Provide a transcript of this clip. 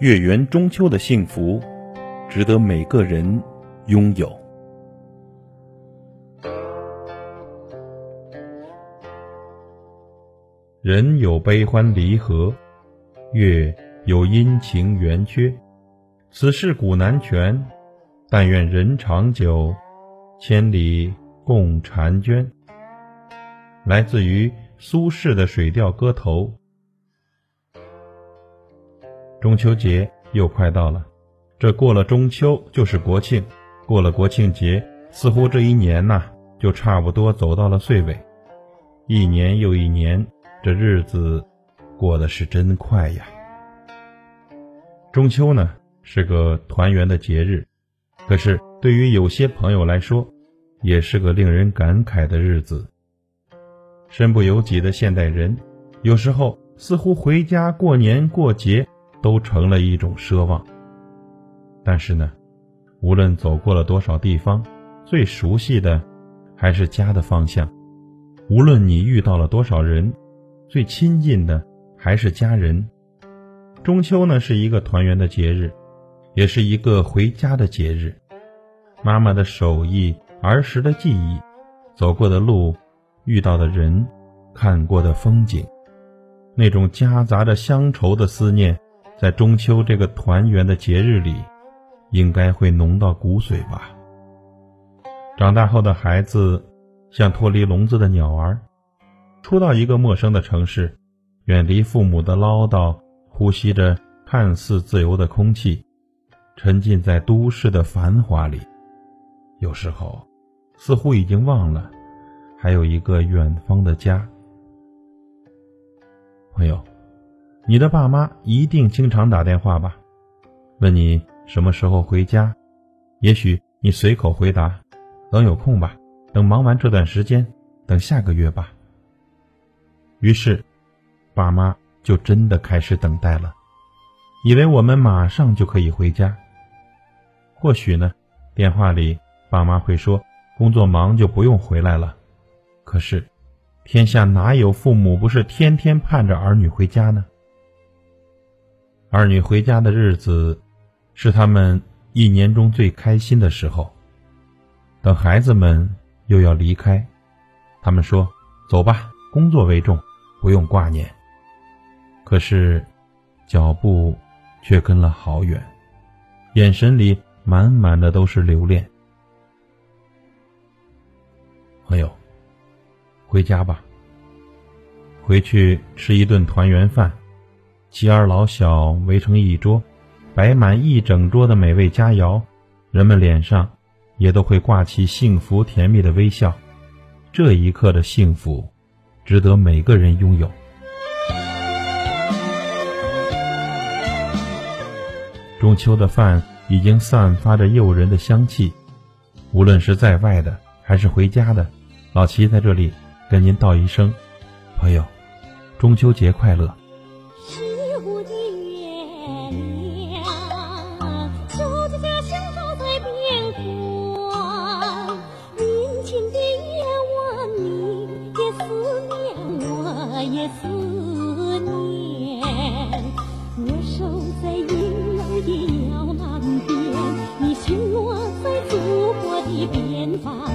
月圆中秋的幸福，值得每个人拥有。人有悲欢离合，月有阴晴圆缺，此事古难全。但愿人长久，千里共婵娟。来自于苏轼的《水调歌头》。中秋节又快到了，这过了中秋就是国庆，过了国庆节，似乎这一年呐，就差不多走到了岁尾。一年又一年。这日子过得是真快呀！中秋呢是个团圆的节日，可是对于有些朋友来说，也是个令人感慨的日子。身不由己的现代人，有时候似乎回家过年过节都成了一种奢望。但是呢，无论走过了多少地方，最熟悉的还是家的方向。无论你遇到了多少人。最亲近的还是家人。中秋呢，是一个团圆的节日，也是一个回家的节日。妈妈的手艺、儿时的记忆、走过的路、遇到的人、看过的风景，那种夹杂着乡愁的思念，在中秋这个团圆的节日里，应该会浓到骨髓吧。长大后的孩子，像脱离笼子的鸟儿。初到一个陌生的城市，远离父母的唠叨，呼吸着看似自由的空气，沉浸在都市的繁华里。有时候，似乎已经忘了，还有一个远方的家。朋友，你的爸妈一定经常打电话吧？问你什么时候回家？也许你随口回答：“等有空吧，等忙完这段时间，等下个月吧。”于是，爸妈就真的开始等待了，以为我们马上就可以回家。或许呢，电话里爸妈会说工作忙就不用回来了。可是，天下哪有父母不是天天盼着儿女回家呢？儿女回家的日子，是他们一年中最开心的时候。等孩子们又要离开，他们说：“走吧，工作为重。”不用挂念，可是脚步却跟了好远，眼神里满满的都是留恋。朋友，回家吧，回去吃一顿团圆饭，妻儿老小围成一桌，摆满一整桌的美味佳肴，人们脸上也都会挂起幸福甜蜜的微笑。这一刻的幸福。值得每个人拥有。中秋的饭已经散发着诱人的香气，无论是在外的还是回家的，老齐在这里跟您道一声，朋友，中秋节快乐。思念我守在婴儿的摇篮边你巡逻在祖国的边防。